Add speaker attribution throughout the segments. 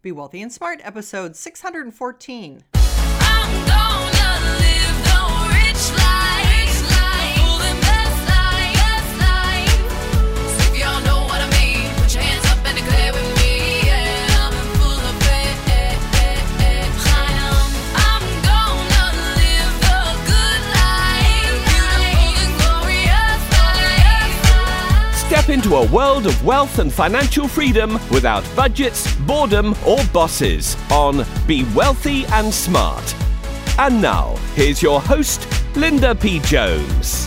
Speaker 1: Be Wealthy and Smart, episode 614.
Speaker 2: Into a world of wealth and financial freedom without budgets, boredom, or bosses on Be Wealthy and Smart. And now, here's your host, Linda P. Jones.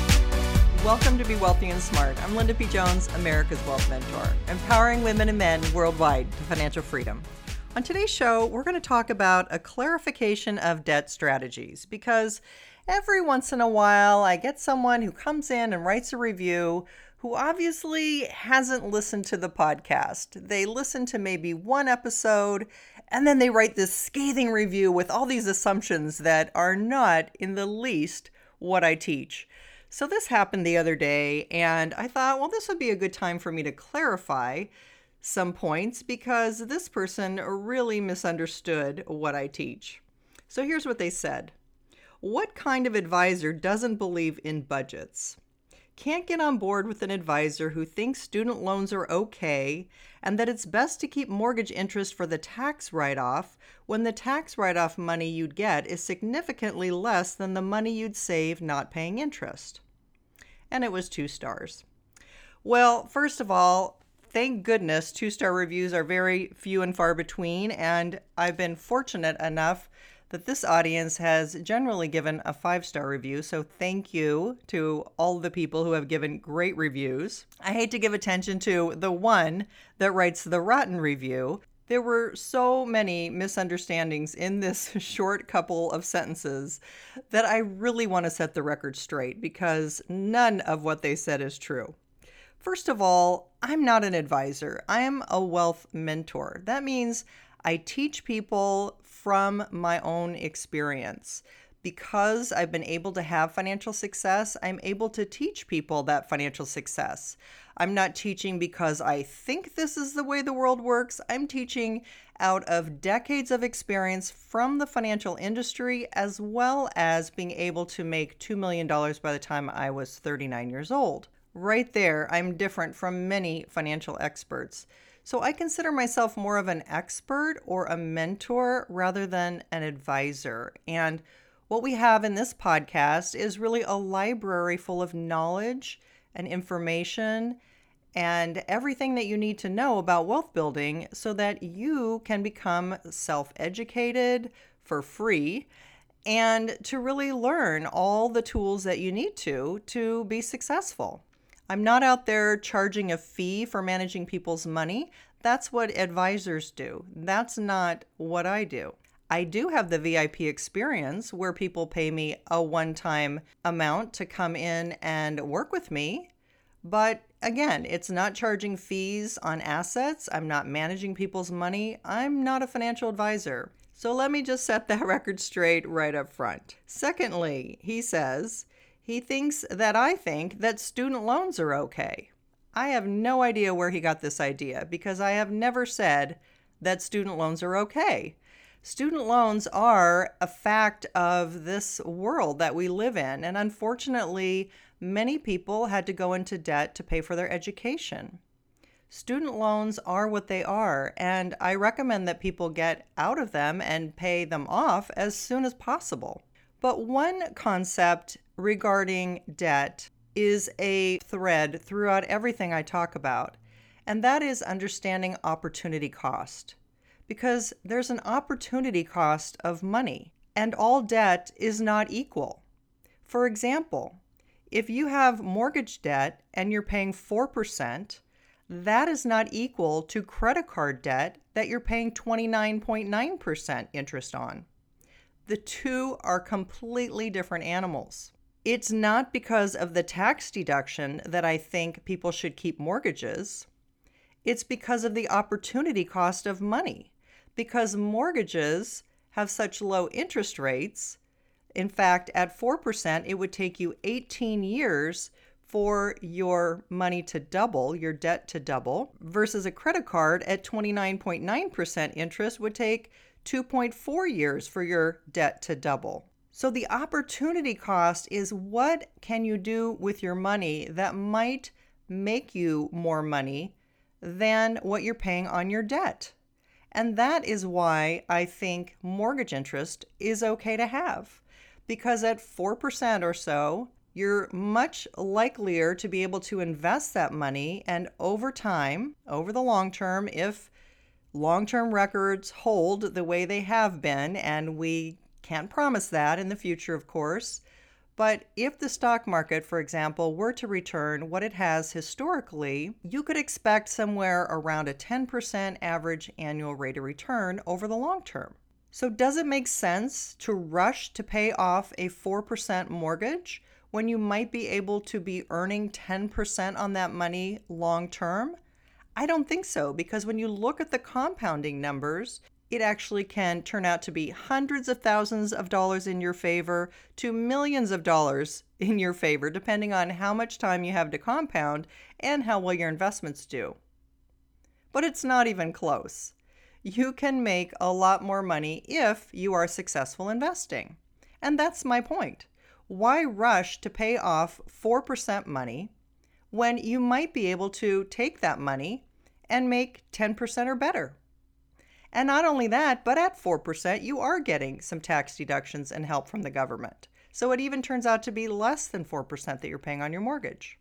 Speaker 1: Welcome to Be Wealthy and Smart. I'm Linda P. Jones, America's Wealth Mentor, empowering women and men worldwide to financial freedom. On today's show, we're going to talk about a clarification of debt strategies because every once in a while I get someone who comes in and writes a review who obviously hasn't listened to the podcast. They listen to maybe one episode and then they write this scathing review with all these assumptions that are not in the least what I teach. So this happened the other day, and I thought, well, this would be a good time for me to clarify some points because this person really misunderstood what I teach. So here's what they said What kind of advisor doesn't believe in budgets? Can't get on board with an advisor who thinks student loans are okay and that it's best to keep mortgage interest for the tax write off when the tax write off money you'd get is significantly less than the money you'd save not paying interest. And it was two stars. Well, first of all, thank goodness two star reviews are very few and far between, and I've been fortunate enough that this audience has generally given a five star review. So thank you to all the people who have given great reviews. I hate to give attention to the one that writes the rotten review. There were so many misunderstandings in this short couple of sentences that I really want to set the record straight because none of what they said is true. First of all, I'm not an advisor. I am a wealth mentor. That means I teach people from my own experience. Because I've been able to have financial success, I'm able to teach people that financial success. I'm not teaching because I think this is the way the world works. I'm teaching out of decades of experience from the financial industry, as well as being able to make $2 million by the time I was 39 years old. Right there, I'm different from many financial experts. So I consider myself more of an expert or a mentor rather than an advisor. And what we have in this podcast is really a library full of knowledge and information and everything that you need to know about wealth building so that you can become self educated for free and to really learn all the tools that you need to to be successful. I'm not out there charging a fee for managing people's money. That's what advisors do. That's not what I do. I do have the VIP experience where people pay me a one time amount to come in and work with me. But again, it's not charging fees on assets. I'm not managing people's money. I'm not a financial advisor. So let me just set that record straight right up front. Secondly, he says, he thinks that I think that student loans are okay. I have no idea where he got this idea because I have never said that student loans are okay. Student loans are a fact of this world that we live in. And unfortunately, many people had to go into debt to pay for their education. Student loans are what they are, and I recommend that people get out of them and pay them off as soon as possible. But one concept regarding debt is a thread throughout everything I talk about, and that is understanding opportunity cost. Because there's an opportunity cost of money, and all debt is not equal. For example, if you have mortgage debt and you're paying 4%, that is not equal to credit card debt that you're paying 29.9% interest on. The two are completely different animals. It's not because of the tax deduction that I think people should keep mortgages. It's because of the opportunity cost of money. Because mortgages have such low interest rates. In fact, at 4%, it would take you 18 years for your money to double, your debt to double, versus a credit card at 29.9% interest would take 2.4 years for your debt to double. So the opportunity cost is what can you do with your money that might make you more money than what you're paying on your debt. And that is why I think mortgage interest is okay to have. Because at 4% or so, you're much likelier to be able to invest that money. And over time, over the long term, if long term records hold the way they have been, and we can't promise that in the future, of course. But if the stock market, for example, were to return what it has historically, you could expect somewhere around a 10% average annual rate of return over the long term. So, does it make sense to rush to pay off a 4% mortgage when you might be able to be earning 10% on that money long term? I don't think so, because when you look at the compounding numbers, it actually can turn out to be hundreds of thousands of dollars in your favor to millions of dollars in your favor, depending on how much time you have to compound and how well your investments do. But it's not even close. You can make a lot more money if you are successful investing. And that's my point. Why rush to pay off 4% money when you might be able to take that money and make 10% or better? And not only that, but at 4%, you are getting some tax deductions and help from the government. So it even turns out to be less than 4% that you're paying on your mortgage.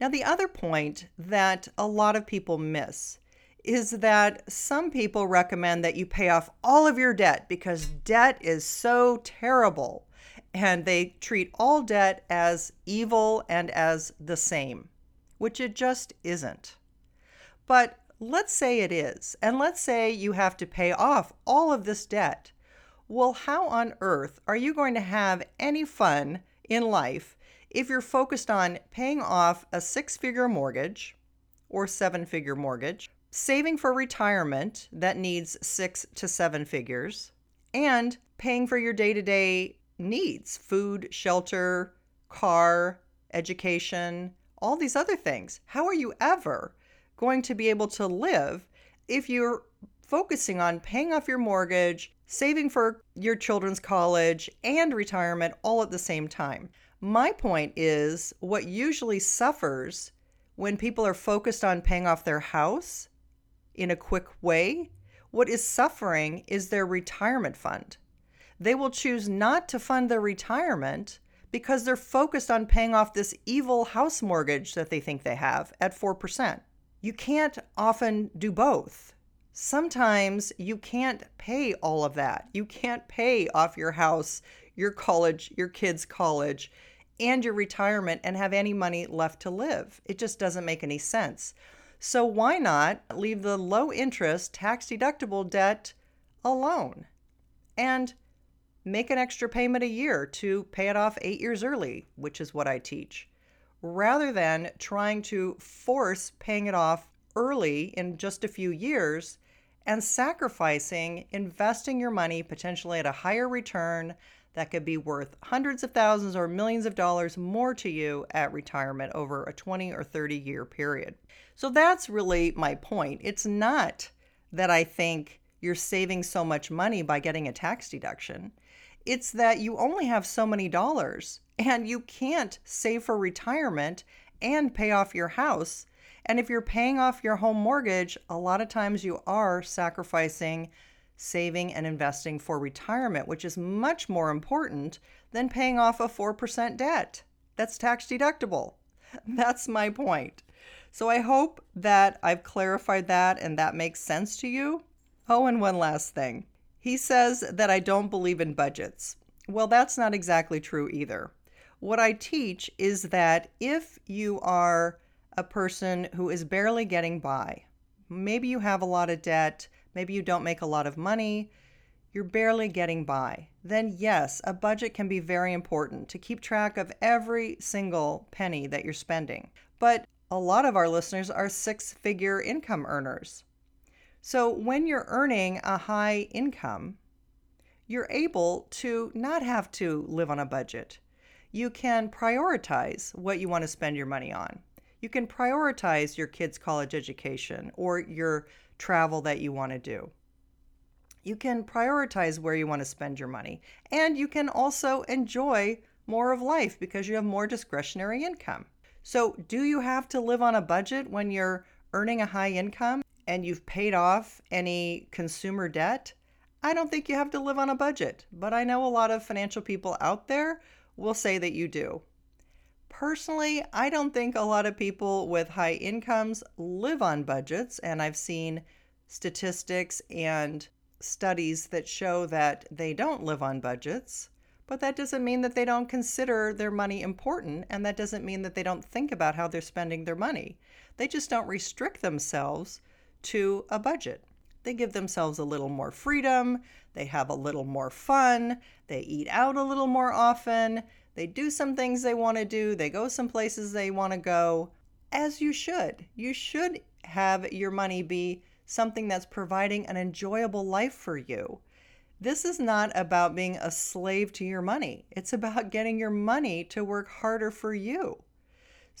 Speaker 1: Now, the other point that a lot of people miss is that some people recommend that you pay off all of your debt because debt is so terrible. And they treat all debt as evil and as the same, which it just isn't. But Let's say it is, and let's say you have to pay off all of this debt. Well, how on earth are you going to have any fun in life if you're focused on paying off a six figure mortgage or seven figure mortgage, saving for retirement that needs six to seven figures, and paying for your day to day needs food, shelter, car, education, all these other things? How are you ever going to be able to live if you're focusing on paying off your mortgage, saving for your children's college, and retirement all at the same time. My point is what usually suffers when people are focused on paying off their house in a quick way, what is suffering is their retirement fund. They will choose not to fund their retirement because they're focused on paying off this evil house mortgage that they think they have at 4% you can't often do both. Sometimes you can't pay all of that. You can't pay off your house, your college, your kids' college, and your retirement and have any money left to live. It just doesn't make any sense. So, why not leave the low interest, tax deductible debt alone and make an extra payment a year to pay it off eight years early, which is what I teach? Rather than trying to force paying it off early in just a few years and sacrificing investing your money potentially at a higher return that could be worth hundreds of thousands or millions of dollars more to you at retirement over a 20 or 30 year period. So that's really my point. It's not that I think you're saving so much money by getting a tax deduction. It's that you only have so many dollars and you can't save for retirement and pay off your house. And if you're paying off your home mortgage, a lot of times you are sacrificing saving and investing for retirement, which is much more important than paying off a 4% debt. That's tax deductible. That's my point. So I hope that I've clarified that and that makes sense to you. Oh, and one last thing. He says that I don't believe in budgets. Well, that's not exactly true either. What I teach is that if you are a person who is barely getting by, maybe you have a lot of debt, maybe you don't make a lot of money, you're barely getting by, then yes, a budget can be very important to keep track of every single penny that you're spending. But a lot of our listeners are six figure income earners. So when you're earning a high income, you're able to not have to live on a budget. You can prioritize what you want to spend your money on. You can prioritize your kids' college education or your travel that you want to do. You can prioritize where you want to spend your money. And you can also enjoy more of life because you have more discretionary income. So, do you have to live on a budget when you're earning a high income and you've paid off any consumer debt? I don't think you have to live on a budget, but I know a lot of financial people out there will say that you do. Personally, I don't think a lot of people with high incomes live on budgets, and I've seen statistics and studies that show that they don't live on budgets. But that doesn't mean that they don't consider their money important, and that doesn't mean that they don't think about how they're spending their money. They just don't restrict themselves to a budget. They give themselves a little more freedom, they have a little more fun, they eat out a little more often, they do some things they want to do, they go some places they want to go, as you should. You should have your money be something that's providing an enjoyable life for you. This is not about being a slave to your money. It's about getting your money to work harder for you.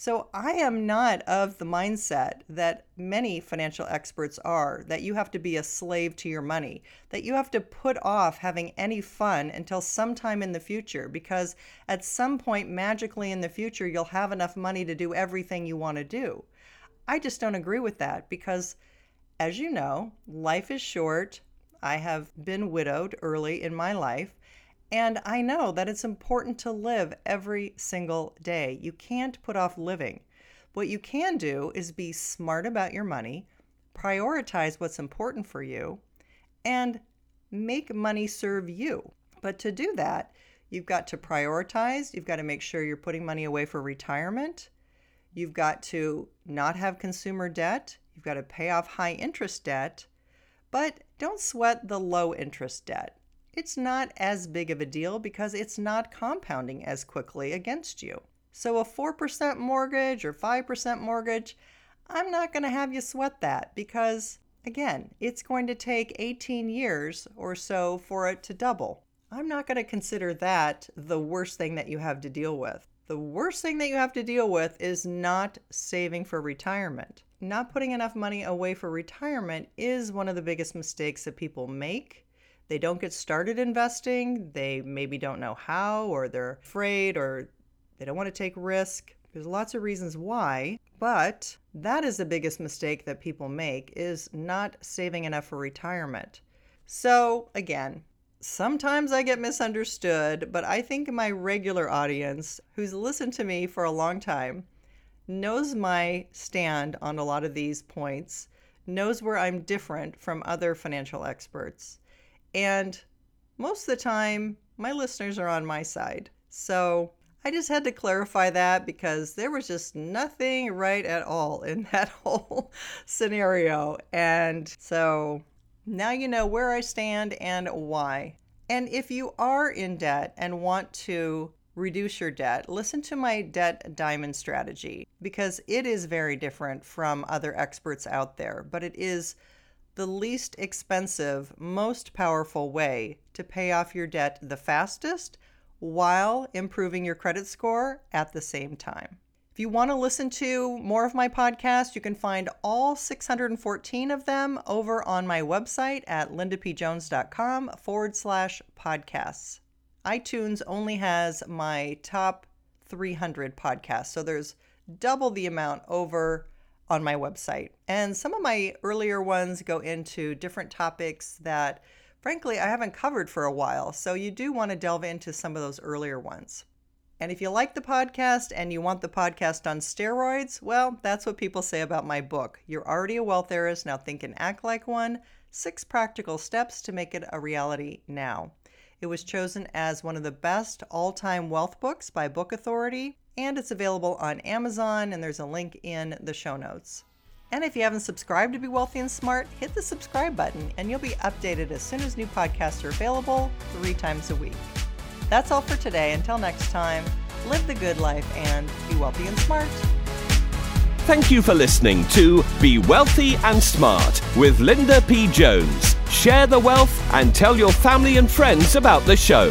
Speaker 1: So I am not of the mindset that many financial experts are that you have to be a slave to your money, that you have to put off having any fun until sometime in the future, because at some point, magically in the future, you'll have enough money to do everything you want to do. I just don't agree with that because, as you know, life is short. I have been widowed early in my life. And I know that it's important to live every single day. You can't put off living. What you can do is be smart about your money, prioritize what's important for you, and make money serve you. But to do that, you've got to prioritize, you've got to make sure you're putting money away for retirement, you've got to not have consumer debt, you've got to pay off high interest debt, but don't sweat the low interest debt it's not as big of a deal because it's not compounding as quickly against you. So, a 4% mortgage or 5% mortgage, I'm not going to have you sweat that because, again, it's going to take 18 years or so for it to double. I'm not going to consider that the worst thing that you have to deal with. The worst thing that you have to deal with is not saving for retirement. Not putting enough money away for retirement is one of the biggest mistakes that people make they don't get started investing, they maybe don't know how, or they're afraid, or they don't want to take risk. There's lots of reasons why, but that is the biggest mistake that people make is not saving enough for retirement. So, again, sometimes I get misunderstood, but I think my regular audience who's listened to me for a long time knows my stand on a lot of these points, knows where I'm different from other financial experts. And most of the time, my listeners are on my side. So I just had to clarify that because there was just nothing right at all in that whole scenario. And so now you know where I stand and why. And if you are in debt and want to reduce your debt, listen to my debt diamond strategy because it is very different from other experts out there, but it is the least expensive, most powerful way to pay off your debt the fastest while improving your credit score at the same time. If you want to listen to more of my podcasts, you can find all 614 of them over on my website at lindapjones.com forward slash podcasts. iTunes only has my top 300 podcasts, so there's double the amount over on my website. And some of my earlier ones go into different topics that, frankly, I haven't covered for a while. So you do want to delve into some of those earlier ones. And if you like the podcast and you want the podcast on steroids, well, that's what people say about my book. You're already a wealth heiress, now think and act like one. Six practical steps to make it a reality now. It was chosen as one of the best all time wealth books by Book Authority and it's available on Amazon, and there's a link in the show notes. And if you haven't subscribed to Be Wealthy and Smart, hit the subscribe button, and you'll be updated as soon as new podcasts are available three times a week. That's all for today. Until next time, live the good life and be wealthy and smart.
Speaker 2: Thank you for listening to Be Wealthy and Smart with Linda P. Jones. Share the wealth and tell your family and friends about the show.